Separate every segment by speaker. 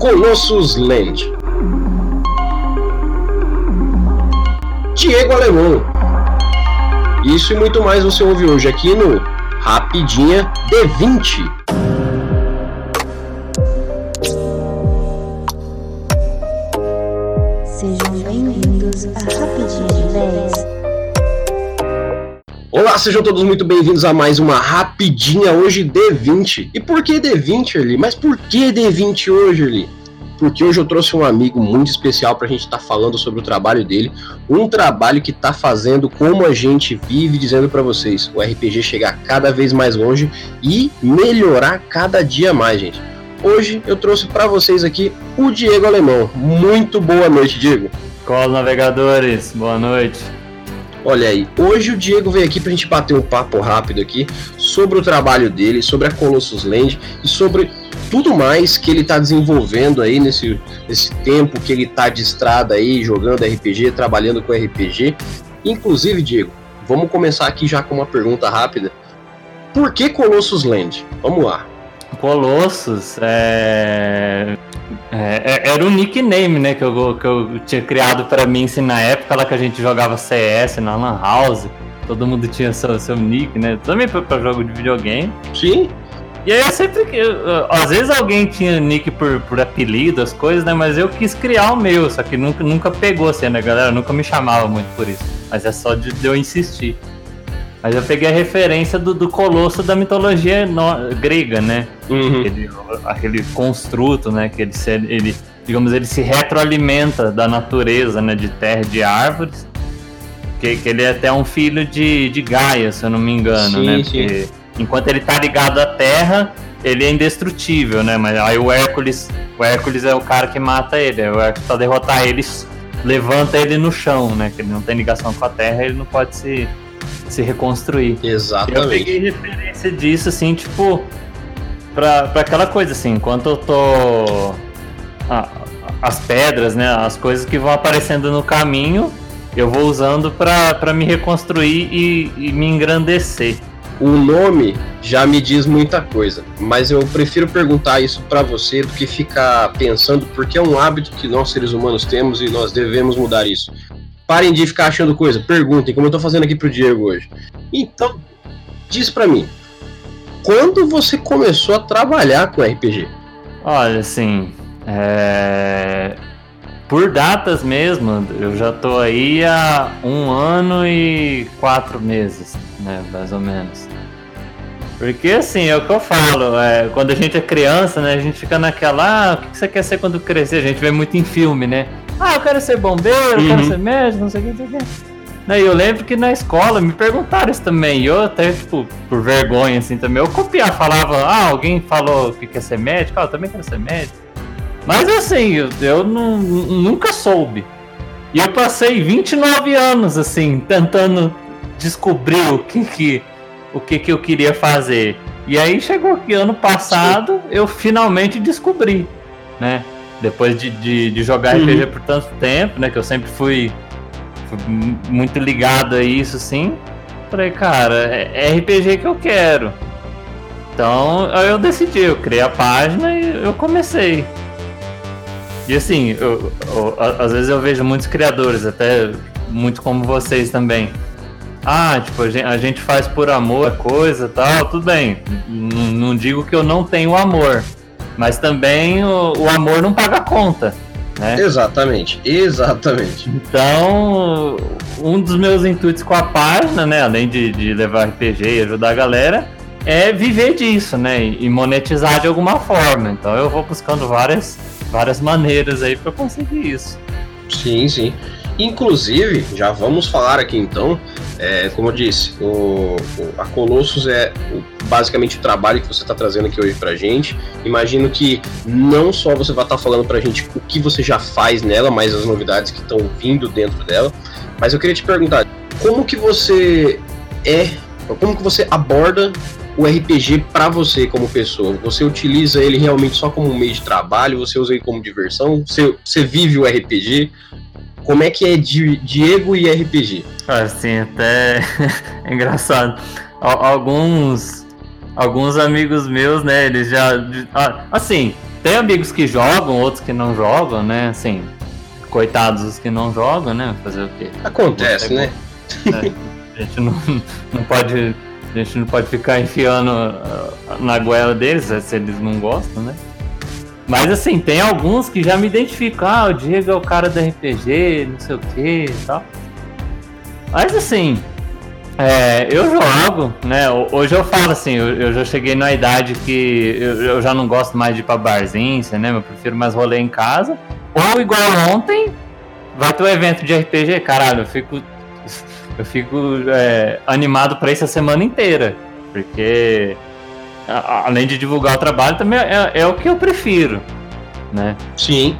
Speaker 1: Colossus Land. Diego Alemão. Isso e muito mais você ouve hoje aqui no Rapidinha D20.
Speaker 2: Sejam
Speaker 1: todos muito bem-vindos a mais uma Rapidinha hoje D20. E por que D20, Erli? Mas por que D20 hoje, Erli? Porque hoje eu trouxe um amigo muito especial para a gente estar tá falando sobre o trabalho dele, um trabalho que está fazendo como a gente vive dizendo para vocês, o RPG chegar cada vez mais longe e melhorar cada dia mais, gente. Hoje eu trouxe para vocês aqui o Diego Alemão. Muito boa noite, Diego.
Speaker 3: Cola navegadores, boa noite.
Speaker 1: Olha aí, hoje o Diego veio aqui pra gente bater um papo rápido aqui sobre o trabalho dele, sobre a Colossus Land e sobre tudo mais que ele está desenvolvendo aí nesse, nesse tempo que ele está de estrada aí, jogando RPG, trabalhando com RPG. Inclusive, Diego, vamos começar aqui já com uma pergunta rápida. Por que Colossus Land? Vamos lá.
Speaker 3: Colossus é... é... é era um nickname, né, que eu, que eu tinha criado para mim assim, na época lá que a gente jogava CS na Lan House. Todo mundo tinha seu, seu nick, né? Também para jogo de videogame.
Speaker 1: Sim.
Speaker 3: E aí eu sempre que. Às vezes alguém tinha nick por, por apelido, as coisas, né? Mas eu quis criar o meu, só que nunca, nunca pegou assim, né, galera? Nunca me chamava muito por isso. Mas é só de, de eu insistir. Mas eu peguei a referência do, do colosso da mitologia no, grega, né? Uhum. Aquele, aquele construto, né? Que ele, se, ele, digamos, ele se retroalimenta da natureza, né? De terra, de árvores. Que, que ele é até um filho de, de Gaia, se eu não me engano, sim, né? Porque sim enquanto ele tá ligado à Terra, ele é indestrutível, né? Mas aí o Hércules, o Hércules é o cara que mata ele. O Hércules pra derrotar ele, levanta ele no chão, né? Que ele não tem ligação com a Terra, ele não pode se, se reconstruir.
Speaker 1: Exatamente.
Speaker 3: Eu peguei referência disso, assim, tipo, pra, pra aquela coisa, assim, enquanto eu tô. Ah, as pedras, né? As coisas que vão aparecendo no caminho, eu vou usando para me reconstruir e, e me engrandecer
Speaker 1: o nome já me diz muita coisa, mas eu prefiro perguntar isso para você do que ficar pensando, porque é um hábito que nós seres humanos temos e nós devemos mudar isso. Parem de ficar achando coisa, perguntem, como eu tô fazendo aqui pro Diego hoje. Então, diz para mim, quando você começou a trabalhar com RPG?
Speaker 3: Olha, assim, é... por datas mesmo, eu já tô aí há um ano e quatro meses, né, mais ou menos. Porque assim, é o que eu falo, é, quando a gente é criança, né, a gente fica naquela, ah, o que você quer ser quando crescer? A gente vê muito em filme, né? Ah, eu quero ser bombeiro, eu quero uhum. ser médico, não sei o que, não sei o que. Daí eu lembro que na escola me perguntaram isso também, e eu até, tipo, por vergonha, assim, também, eu copiava, falava, ah, alguém falou que quer ser médico, ah, eu também quero ser médico. Mas assim, eu, eu não, nunca soube. E eu passei 29 anos, assim, tentando descobrir o que que o que, que eu queria fazer. E aí chegou que ano passado eu finalmente descobri, né? Depois de, de, de jogar uhum. RPG por tanto tempo, né? Que eu sempre fui, fui muito ligado a isso, assim. Falei, cara, é, é RPG que eu quero. Então eu decidi, eu criei a página e eu comecei. E assim, eu, eu, às vezes eu vejo muitos criadores, até muito como vocês também ah, tipo, a gente faz por amor coisa tal, tudo bem. N não digo que eu não tenho amor, mas também o, o amor não paga conta. Né?
Speaker 1: Exatamente, exatamente.
Speaker 3: Então, um dos meus intuitos com a página, né, além de, de levar RPG e ajudar a galera, é viver disso, né, e monetizar de alguma forma. Então, eu vou buscando várias, várias maneiras aí para conseguir isso.
Speaker 1: Sim, sim. Inclusive, já vamos falar aqui então, é, como eu disse, o, o, a Colossus é o, basicamente o trabalho que você está trazendo aqui hoje pra gente. Imagino que não só você vai estar tá falando pra gente o que você já faz nela, mas as novidades que estão vindo dentro dela. Mas eu queria te perguntar, como que você é, como que você aborda o RPG para você como pessoa? Você utiliza ele realmente só como um meio de trabalho? Você usa ele como diversão? Você, você vive o RPG? Como é que é Diego e RPG?
Speaker 3: Assim, até é engraçado. Alguns alguns amigos meus, né, eles já assim, tem amigos que jogam, outros que não jogam, né? Assim, coitados os que não jogam, né? Fazer o quê?
Speaker 1: Acontece, né?
Speaker 3: É, a gente não, não pode. A gente não pode ficar enfiando uh, na goela deles, se eles não gostam, né? Mas assim, tem alguns que já me identificam, ah, o Diego é o cara do RPG, não sei o que e tal. Mas assim, é, eu jogo, né? Hoje eu falo assim, eu, eu já cheguei na idade que eu, eu, já não gosto mais de ir pra barzinho, né? Eu prefiro mais rolê em casa. Ou igual ontem, vai ter um evento de RPG, caralho, eu fico. Eu fico é, animado pra isso a semana inteira. Porque além de divulgar o trabalho, também é, é o que eu prefiro. Né?
Speaker 1: Sim.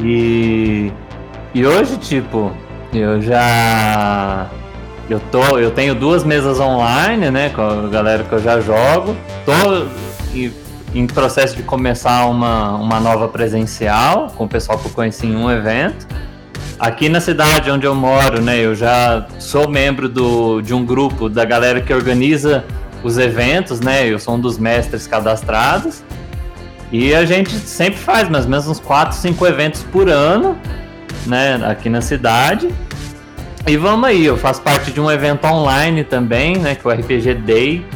Speaker 3: E. E hoje, tipo, eu já. Eu, tô, eu tenho duas mesas online, né? Com a galera que eu já jogo. Tô em, em processo de começar uma, uma nova presencial com o pessoal que eu conheci em um evento. Aqui na cidade onde eu moro, né? Eu já sou membro do, de um grupo da galera que organiza os eventos, né? Eu sou um dos mestres cadastrados. E a gente sempre faz mais ou menos uns 4, 5 eventos por ano, né? Aqui na cidade. E vamos aí, eu faço parte de um evento online também, né? Que é o RPG Day,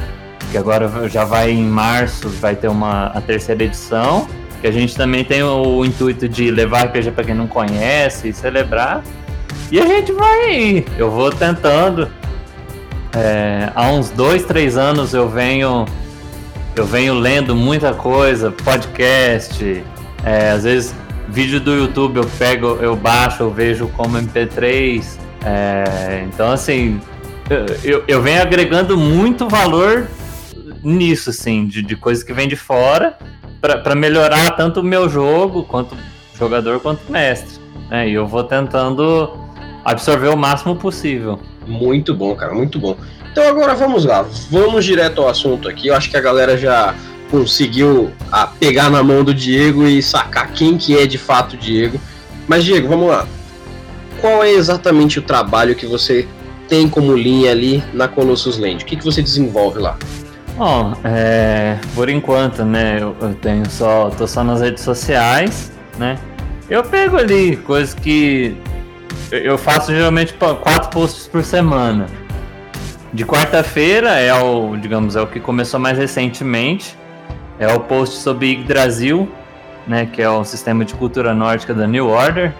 Speaker 3: que agora já vai em março, vai ter uma a terceira edição. Que a gente também tem o, intuito de levar RPG para quem não conhece e celebrar. E a gente vai aí. Eu vou tentando. É, há uns dois, três anos eu venho eu venho lendo muita coisa, podcast, é, às vezes vídeo do YouTube eu pego, eu baixo, eu vejo como MP3. É, então, assim, eu, eu venho agregando muito valor nisso, assim, de, de coisas que vem de fora para melhorar tanto o meu jogo, quanto jogador, quanto mestre. Né? E eu vou tentando absorver o máximo possível.
Speaker 1: Muito bom, cara, muito bom. Então agora vamos lá, vamos direto ao assunto aqui. Eu acho que a galera já conseguiu a, pegar na mão do Diego e sacar quem que é de fato o Diego. Mas Diego, vamos lá qual é exatamente o trabalho que você tem como linha ali na Colossus Land? O que, que você desenvolve lá?
Speaker 3: Bom, é, por enquanto, né, eu, eu, tenho só, tô só nas redes sociais, né? Eu pego ali coisas que eu faço geralmente quatro posts por semana. De quarta-feira é o, digamos, é o que começou mais recentemente. É o post sobre Yggdrasil, né, que é o sistema de cultura nórdica da New Order,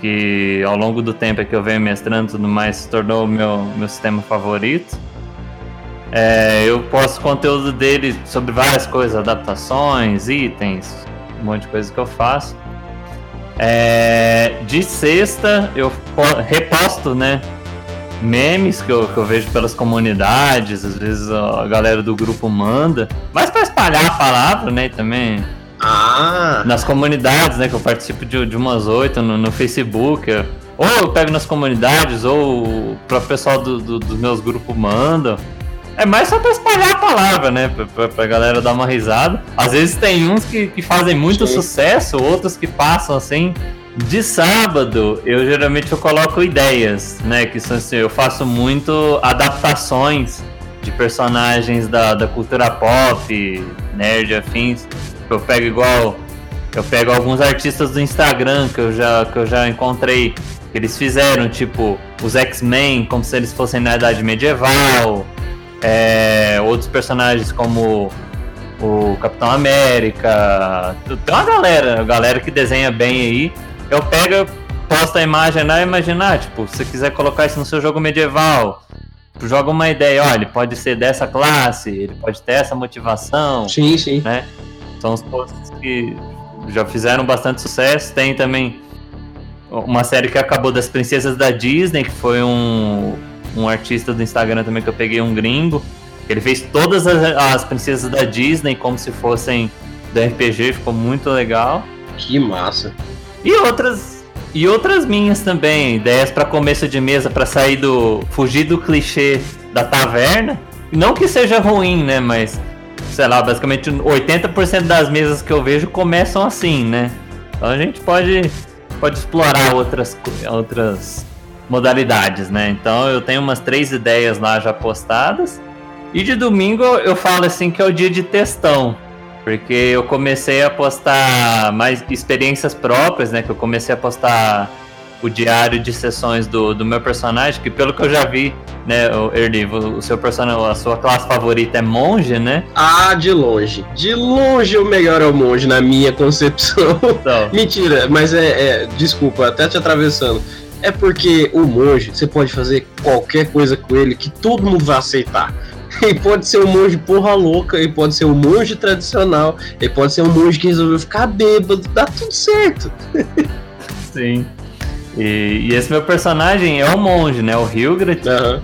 Speaker 3: que ao longo do tempo que eu venho mestrando e tudo mais se tornou meu, meu sistema favorito. É, eu posto conteúdo dele sobre várias coisas, adaptações, itens, um monte de coisa que eu faço. É, de sexta eu reposto, né? Memes que eu, que eu vejo pelas comunidades, às vezes a galera do grupo manda, mas para espalhar a palavra, né? Também
Speaker 1: ah.
Speaker 3: Nas comunidades, né? Que eu participo de, de umas oito no, no Facebook. Ou eu pego nas comunidades, ou o pessoal do, do, dos meus grupos manda. É mais só pra espalhar a palavra, né? Pra, pra, pra galera dar uma risada. Às vezes tem uns que, que fazem muito Sim. sucesso, outros que passam assim. De sábado, eu geralmente eu coloco ideias, né? Que são assim, eu faço muito adaptações de personagens da, da cultura pop, nerd afins. Eu pego igual. Eu pego alguns artistas do Instagram que eu já, que eu já encontrei. Que eles fizeram, tipo, os X-Men como se eles fossem na Idade Medieval. É, outros personagens como o Capitão América. Tem uma galera, galera que desenha bem aí. Eu pego, posto a imagem lá e imaginar, tipo, se você quiser colocar isso no seu jogo medieval, joga uma ideia, olha, ele pode ser dessa classe, ele pode ter essa motivação.
Speaker 1: Sim, sim.
Speaker 3: Né? São os posts que já fizeram bastante sucesso. Tem também uma série que acabou das princesas da Disney, que foi um, um artista do Instagram também que eu peguei, um gringo. Ele fez todas as, as princesas da Disney como se fossem do RPG, ficou muito legal.
Speaker 1: Que massa.
Speaker 3: E outras e outras minhas também, ideias para começo de mesa para sair do fugir do clichê da taverna. Não que seja ruim, né, mas sei lá, basicamente 80% das mesas que eu vejo começam assim, né? Então a gente pode, pode explorar outras, outras modalidades, né? Então eu tenho umas três ideias lá já postadas. E de domingo eu falo assim que é o dia de testão. Porque eu comecei a postar mais experiências próprias, né? Que eu comecei a postar o diário de sessões do, do meu personagem, que pelo que eu já vi, né, Erli, o seu personagem, a sua classe favorita é monge, né?
Speaker 1: Ah, de longe. De longe o melhor é o monge, na minha concepção. Então. Mentira, mas é, é. Desculpa, até te atravessando. É porque o monge, você pode fazer qualquer coisa com ele que todo mundo vai aceitar. Ele pode ser um monge porra louca, ele pode ser um monge tradicional, ele pode ser um monge que resolveu ficar bêbado, dá tudo certo.
Speaker 3: Sim. E, e, esse meu personagem é o monge, né? O Hilgrat. Uhum.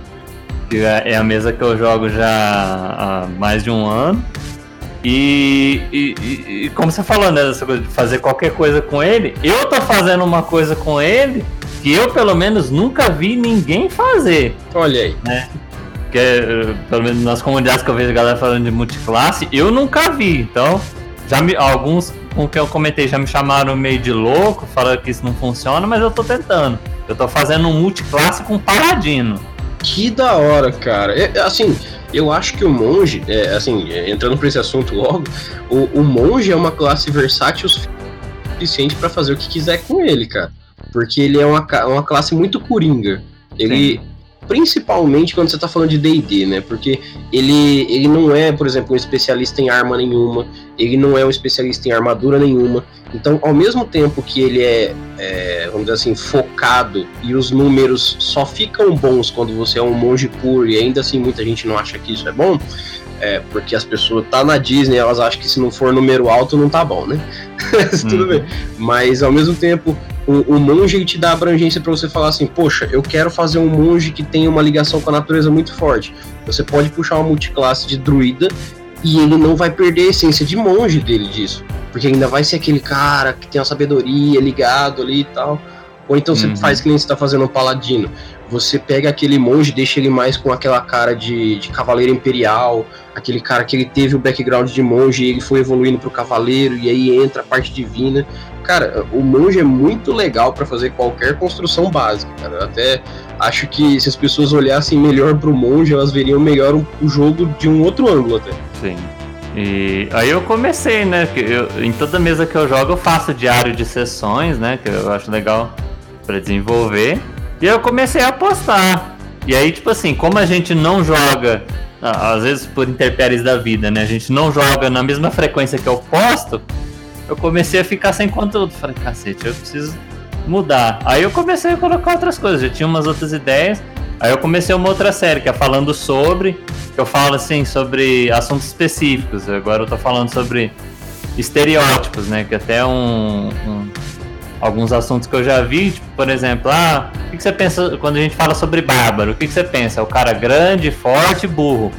Speaker 3: Que é, é a mesa que eu jogo já há mais de um ano. E, e, e, como você falou, né? Essa coisa de fazer qualquer coisa com ele. Eu tô fazendo uma coisa com ele que eu, pelo menos, nunca vi ninguém fazer.
Speaker 1: Olha aí.
Speaker 3: Né? Que, eh, pelo menos nas comunidades que eu vejo a galera falando de multiclasse, eu nunca vi. Então, já me, alguns com que eu comentei já me chamaram meio de louco, falando que isso não funciona, mas eu tô tentando. Eu tô fazendo um multiclasse com paladino.
Speaker 1: Que da hora, cara. É, assim, eu acho que o monge, é, assim, é, entrando para esse assunto logo, o, o, monge é uma classe versátil suficiente para fazer o que quiser com ele, cara. Porque ele é uma, uma classe muito coringa. Ele, Sim principalmente quando você está falando de D&D, né? Porque ele, ele não é, por exemplo, um especialista em arma nenhuma, ele não é um especialista em armadura nenhuma. Então, ao mesmo tempo que ele é, é, vamos dizer assim, focado e os números só ficam bons quando você é um monge puro e ainda assim muita gente não acha que isso é bom, é, porque as pessoas tá na Disney, elas acham que se não for número alto não tá bom, né? Tudo hum. bem. Mas ao mesmo tempo, o, o monge te dá abrangência para você falar assim, poxa, eu quero fazer um monge que tenha uma ligação com a natureza muito forte. Você pode puxar uma multiclasse de druida e ele não vai perder a essência de monge dele disso. Porque ainda vai ser aquele cara que tem uma sabedoria ligado ali e tal. Ou então você uhum. faz que nem você tá fazendo um paladino. Você pega aquele monge, deixa ele mais com aquela cara de, de cavaleiro imperial, aquele cara que ele teve o background de monge e ele foi evoluindo pro cavaleiro, e aí entra a parte divina cara, o monge é muito legal para fazer qualquer construção básica, cara. Eu até acho que se as pessoas olhassem melhor pro monge, elas veriam melhor o, o jogo de um outro ângulo até.
Speaker 3: Sim. E aí eu comecei, né? Eu, em toda mesa que eu jogo eu faço diário de sessões, né? Que eu acho legal para desenvolver. E aí eu comecei a postar. E aí, tipo assim, como a gente não joga, às vezes por interpéries da vida, né? A gente não joga na mesma frequência que eu posto, eu comecei a ficar sem conteúdo. Falei, cacete, eu preciso mudar. Aí eu comecei a colocar outras coisas, já tinha umas outras ideias. Aí eu comecei uma outra série que é falando sobre, eu falo assim sobre assuntos específicos. Agora eu tô falando sobre estereótipos, né? Que até um, um alguns assuntos que eu já vi, tipo, por exemplo, ah, o que, que você pensa quando a gente fala sobre bárbaro? O que, que você pensa? É o cara grande, forte, burro.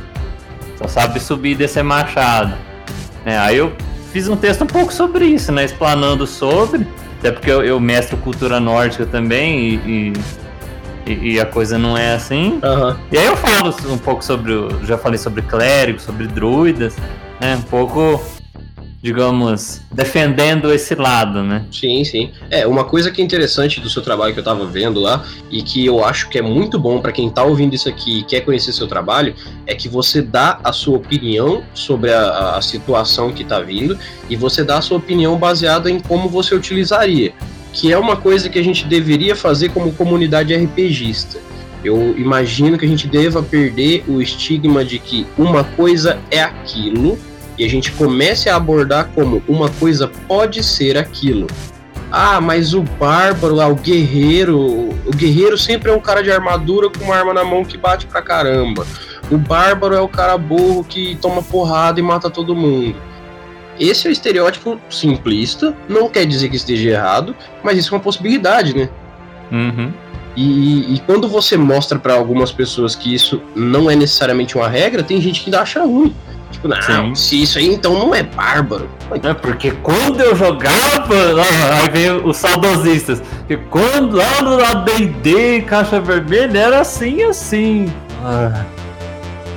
Speaker 3: Só sabe subir e descer machado. É, aí eu fiz um texto um pouco sobre isso, né? Explanando sobre, até porque eu, eu mestro cultura nórdica também e, e, e, a coisa não é assim. Uhum. E aí eu falo um pouco sobre, já falei sobre clérigos, sobre druidas, né? Um pouco digamos, defendendo esse lado, né?
Speaker 1: Sim, sim. É, uma coisa que é interessante do seu trabalho que eu tava vendo lá e que eu acho que é muito bom para quem tá ouvindo isso aqui e quer conhecer seu trabalho é que você dá a sua opinião sobre a, a situação que tá vindo e você dá a sua opinião baseada em como você utilizaria, que é uma coisa que a gente deveria fazer como comunidade RPGista. Eu imagino que a gente deva perder o estigma de que uma coisa é aquilo e a gente comece a abordar como uma coisa pode ser aquilo. Ah, mas o bárbaro o guerreiro, o guerreiro sempre é um cara de armadura com uma arma na mão que bate pra caramba. O bárbaro é o cara burro que toma porrada e mata todo mundo. Esse é o estereótipo simplista, não quer dizer que esteja errado, mas isso é uma possibilidade, né?
Speaker 3: Uhum.
Speaker 1: E, e, quando você mostra para algumas pessoas que isso não é necessariamente uma regra, tem gente que ainda acha ruim. Tipo, não, Sim. se isso aí então não é bárbaro.
Speaker 3: É porque quando eu jogava, aí vem os saudosistas, que quando lá no AD&D, Caixa Vermelha, era assim, assim. Ah.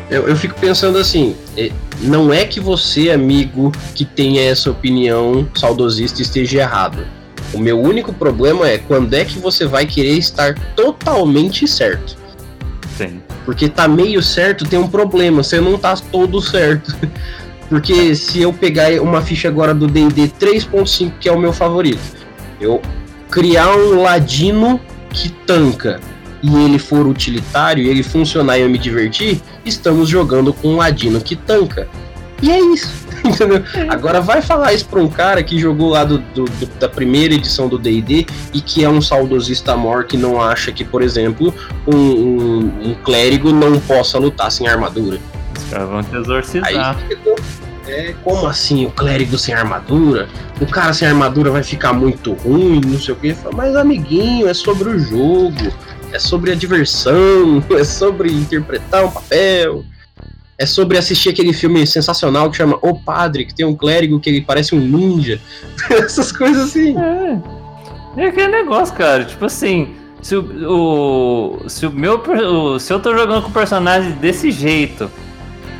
Speaker 1: Eu, eu fico pensando assim, é, não é que você, amigo, que tenha essa opinião saudosista esteja errado. O meu único problema é quando é que você vai querer estar totalmente certo.
Speaker 3: Sim.
Speaker 1: Porque tá meio certo tem um problema, você não tá todo certo. Porque se eu pegar uma ficha agora do D&D 3.5, que é o meu favorito, eu criar um ladino que tanca e ele for utilitário e ele funcionar e eu me divertir, estamos jogando com um ladino que tanca. E é isso. Entendeu? Agora vai falar isso pra um cara que jogou lá do, do, do da primeira edição do DD e que é um saudosista mor que não acha que, por exemplo, um, um, um clérigo não possa lutar sem armadura.
Speaker 3: Os caras vão te exorcizar.
Speaker 1: Aí, é, como assim, o clérigo sem armadura? O cara sem armadura vai ficar muito ruim, não sei o que. Mas, amiguinho, é sobre o jogo, é sobre a diversão, é sobre interpretar um papel é sobre assistir aquele filme sensacional que chama O Padre, que tem um clérigo que ele parece um ninja. Essas coisas assim.
Speaker 3: É. É aquele negócio, cara. Tipo assim, se o, o se o meu o, se eu tô jogando com o personagem desse jeito,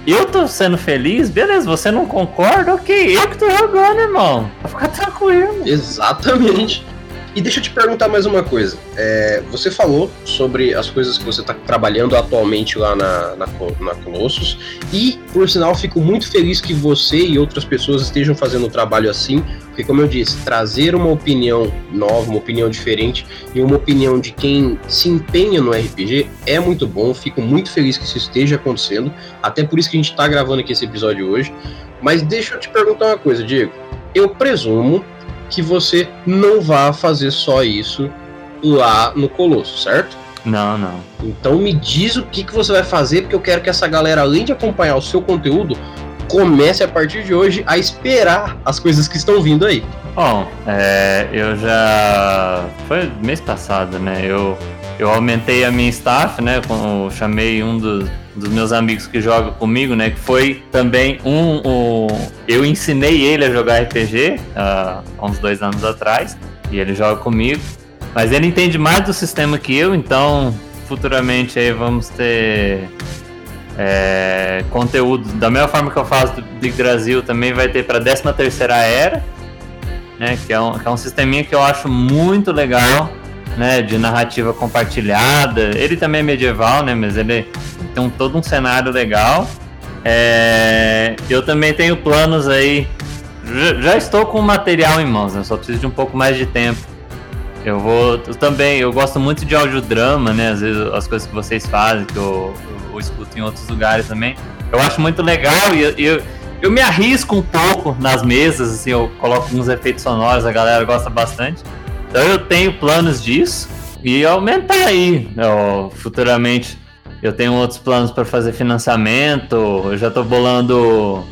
Speaker 3: eu tô sendo feliz, beleza, você não concorda? OK, eu que tô jogando, irmão. Fica tranquilo.
Speaker 1: Exatamente. E deixa eu te perguntar mais uma coisa. É, você falou sobre as coisas que você está trabalhando atualmente lá na, na, na Colossus, e, por sinal, fico muito feliz que você e outras pessoas estejam fazendo um trabalho assim, porque, como eu disse, trazer uma opinião nova, uma opinião diferente e uma opinião de quem se empenha no RPG é muito bom. Fico muito feliz que isso esteja acontecendo, até por isso que a gente está gravando aqui esse episódio hoje. Mas deixa eu te perguntar uma coisa, Diego. Eu presumo que você não vá fazer só isso lá no Colosso, certo?
Speaker 3: Não, não.
Speaker 1: Então me diz o que, que você vai fazer, porque eu quero que essa galera, além de acompanhar o seu conteúdo, comece a partir de hoje a esperar as coisas que estão vindo aí.
Speaker 3: Bom, é, eu já. Foi mês passado, né? Eu, eu aumentei a minha staff, né? Eu chamei um dos, dos meus amigos que joga comigo, né? Que foi também um, um, Eu ensinei ele a jogar RPG uh, há uns dois anos atrás. E ele joga comigo. Mas ele entende mais do sistema que eu, então futuramente aí vamos ter é, conteúdo. Da mesma forma que eu faço do Big Brasil, também vai ter para a 13 terceira era, né? Que é, um, que é um sisteminha que eu acho muito legal. Né, de narrativa compartilhada. Ele também é medieval, né, mas ele tem um, todo um cenário legal. É, eu também tenho planos aí. Já, já estou com o material em mãos, né? Só preciso de um pouco mais de tempo. Eu vou eu também, eu gosto muito de audiodrama, né? Às vezes as coisas que vocês fazem, que eu, eu, eu escuto em outros lugares também. Eu acho muito legal e eu, eu, me arrisco um pouco nas mesas, assim, eu coloco uns efeitos sonoros, a galera gosta bastante. Então eu tenho planos disso e aumentar aí, ó, futuramente eu tenho outros planos para fazer financiamento. Eu já estou bolando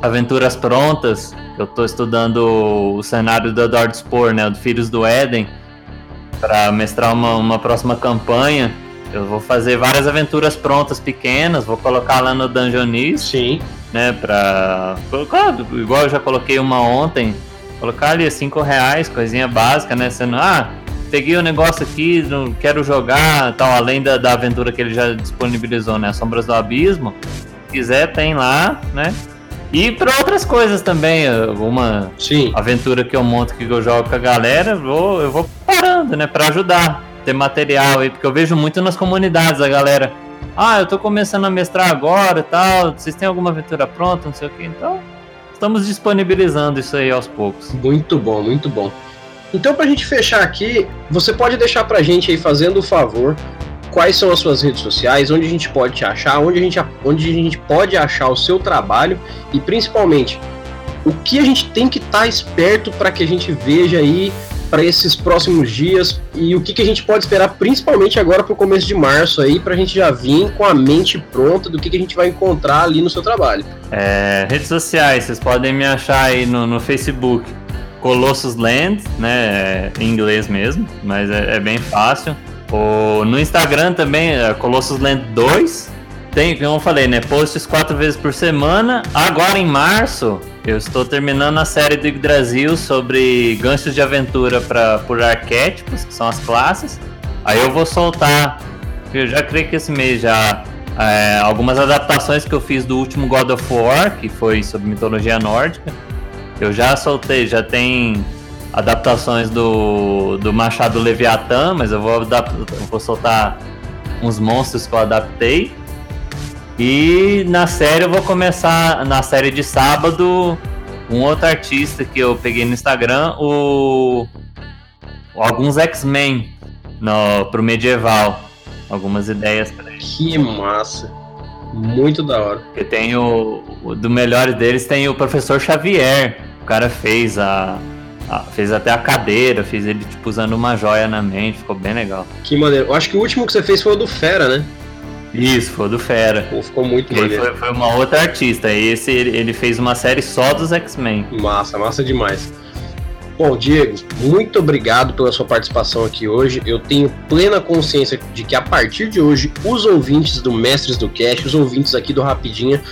Speaker 3: aventuras prontas. Eu estou estudando o cenário do Edward Spore, né, do Filhos do Éden, para mestrar uma, uma próxima campanha. Eu vou fazer várias aventuras prontas pequenas, vou colocar lá no Dungeonist.
Speaker 1: Sim.
Speaker 3: Né, pra. Igual eu já coloquei uma ontem. Colocar ali 5 reais, coisinha básica, né? Sendo, ah, peguei o negócio aqui, não quero jogar, tal, além da, da aventura que ele já disponibilizou, né? Sombras do Abismo. Se quiser, tem lá, né? E para outras coisas também, alguma
Speaker 1: Sim.
Speaker 3: aventura que eu monto que eu jogo com a galera, eu vou, eu vou parando, né, para ajudar, ter material aí, porque eu vejo muito nas comunidades a galera, ah, eu tô começando a mestrar agora e tal, vocês têm alguma aventura pronta, não sei o que, então estamos disponibilizando isso aí aos poucos.
Speaker 1: Muito bom, muito bom. Então, para a gente fechar aqui, você pode deixar para a gente aí, fazendo o favor, quais são as suas redes sociais, onde a gente pode te achar, onde a gente, onde a gente pode achar o seu trabalho e principalmente o que a gente tem que estar tá esperto para que a gente veja aí para esses próximos dias e o que, que a gente pode esperar principalmente agora para o começo de março aí para a gente já vir com a mente pronta do que, que a gente vai encontrar ali no seu trabalho.
Speaker 3: É, redes sociais, vocês podem me achar aí no, no Facebook Colossus Land, né? Em inglês mesmo, mas é, é bem fácil. O, no Instagram também, é Colossus Land 2. Tem, como eu falei, né? Posts quatro vezes por semana. Agora em março, eu estou terminando a série do Brasil sobre ganchos de aventura pra, por arquétipos, que são as classes. Aí eu vou soltar, eu já creio que esse mês já, é, algumas adaptações que eu fiz do último God of War, que foi sobre mitologia nórdica. Eu já soltei, já tem adaptações do, do Machado Leviatã, mas eu vou, eu vou soltar uns monstros que eu adaptei. E na série eu vou começar, na série de sábado, um outro artista que eu peguei no Instagram, o alguns X-Men no pro medieval, algumas ideias pra
Speaker 1: ele. Que massa. Muito da hora.
Speaker 3: Eu tenho o do melhor deles tem o professor Xavier. O cara fez a, a, fez até a cadeira, fez ele tipo usando uma joia na mente, ficou bem legal.
Speaker 1: Que maneiro. Eu acho que o último que você fez foi o do Fera, né?
Speaker 3: Isso, foi do Fera.
Speaker 1: Pô, ficou muito maneiro.
Speaker 3: Foi, foi, uma outra artista. Esse ele, ele fez uma série só dos X-Men.
Speaker 1: Massa, massa demais. Bom, Diego, muito obrigado pela sua participação aqui hoje. Eu tenho plena consciência de que a partir de hoje, os ouvintes do Mestres do Cash, os ouvintes aqui do Rapidinha,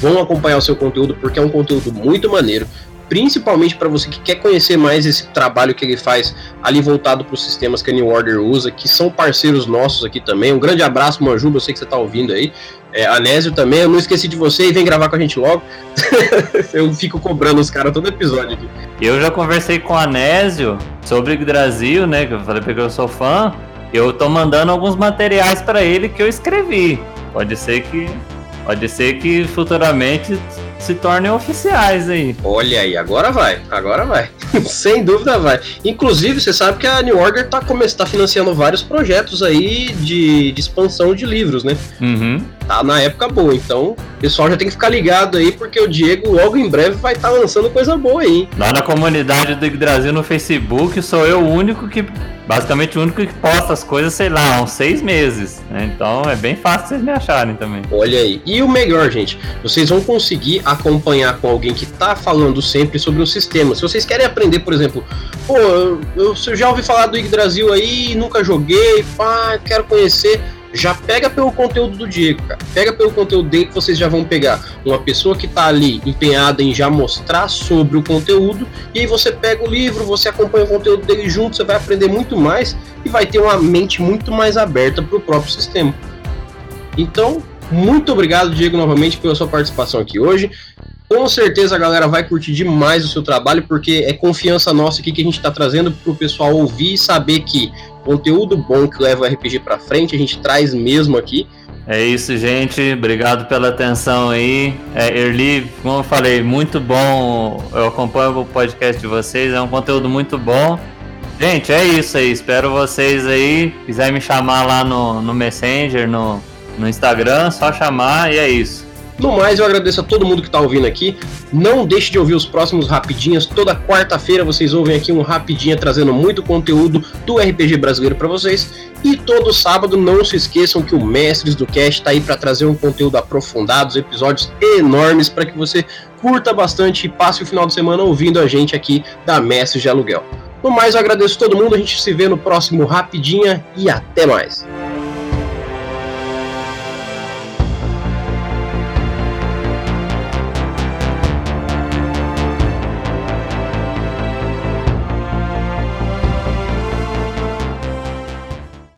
Speaker 1: vão acompanhar o seu conteúdo porque é um conteúdo muito maneiro principalmente para você que quer conhecer mais esse trabalho que ele faz ali voltado para os sistemas que a New Order usa, que são parceiros nossos aqui também. Um grande abraço, Manjuba, eu sei que você está ouvindo aí. É, Anésio também, eu não esqueci de você e vem gravar com a gente logo. eu fico cobrando os caras todo episódio aqui.
Speaker 3: Eu já conversei com o Anésio sobre o Brasil, né? Que eu falei porque eu sou fã. Eu tô mandando alguns materiais para ele que eu escrevi. Pode ser que pode ser que futuramente se tornem oficiais aí.
Speaker 1: Olha aí, agora vai, agora vai. Sem dúvida vai. Inclusive, você sabe que a New Order tá, tá financiando vários projetos aí de, de expansão de livros, né?
Speaker 3: Uhum.
Speaker 1: Tá na época boa, então o pessoal já tem que ficar ligado aí, porque o Diego logo em breve vai estar tá lançando coisa boa aí.
Speaker 3: Lá na comunidade do Brasil no Facebook, sou eu o único que basicamente o único que posta as coisas, sei lá, há uns seis meses. Né? Então é bem fácil vocês me acharem também.
Speaker 1: Olha aí. E o melhor, gente, vocês vão conseguir acompanhar com alguém que tá falando sempre sobre o sistema. Se vocês querem aprender, por exemplo, pô, eu, eu já ouvi falar do Yggdrasil aí, nunca joguei, pá, quero conhecer já pega pelo conteúdo do Diego, cara. Pega pelo conteúdo dele que vocês já vão pegar uma pessoa que tá ali empenhada em já mostrar sobre o conteúdo, e aí você pega o livro, você acompanha o conteúdo dele junto, você vai aprender muito mais e vai ter uma mente muito mais aberta para o próprio sistema. Então, muito obrigado, Diego, novamente pela sua participação aqui hoje. Com certeza a galera vai curtir demais o seu trabalho, porque é confiança nossa aqui que a gente está trazendo para o pessoal ouvir e saber que conteúdo bom que leva o RPG para frente a gente traz mesmo aqui.
Speaker 3: É isso, gente. Obrigado pela atenção aí. É, Erli, como eu falei, muito bom. Eu acompanho o podcast de vocês, é um conteúdo muito bom. Gente, é isso aí. Espero vocês aí. Quiser me chamar lá no, no Messenger, no, no Instagram, só chamar e é isso.
Speaker 1: No mais, eu agradeço a todo mundo que está ouvindo aqui. Não deixe de ouvir os próximos Rapidinhas. Toda quarta-feira vocês ouvem aqui um Rapidinha trazendo muito conteúdo do RPG brasileiro para vocês. E todo sábado não se esqueçam que o Mestres do Cast está aí para trazer um conteúdo aprofundado, episódios enormes para que você curta bastante e passe o final de semana ouvindo a gente aqui da Mestres de Aluguel. No mais, eu agradeço a todo mundo. A gente se vê no próximo Rapidinha e até mais.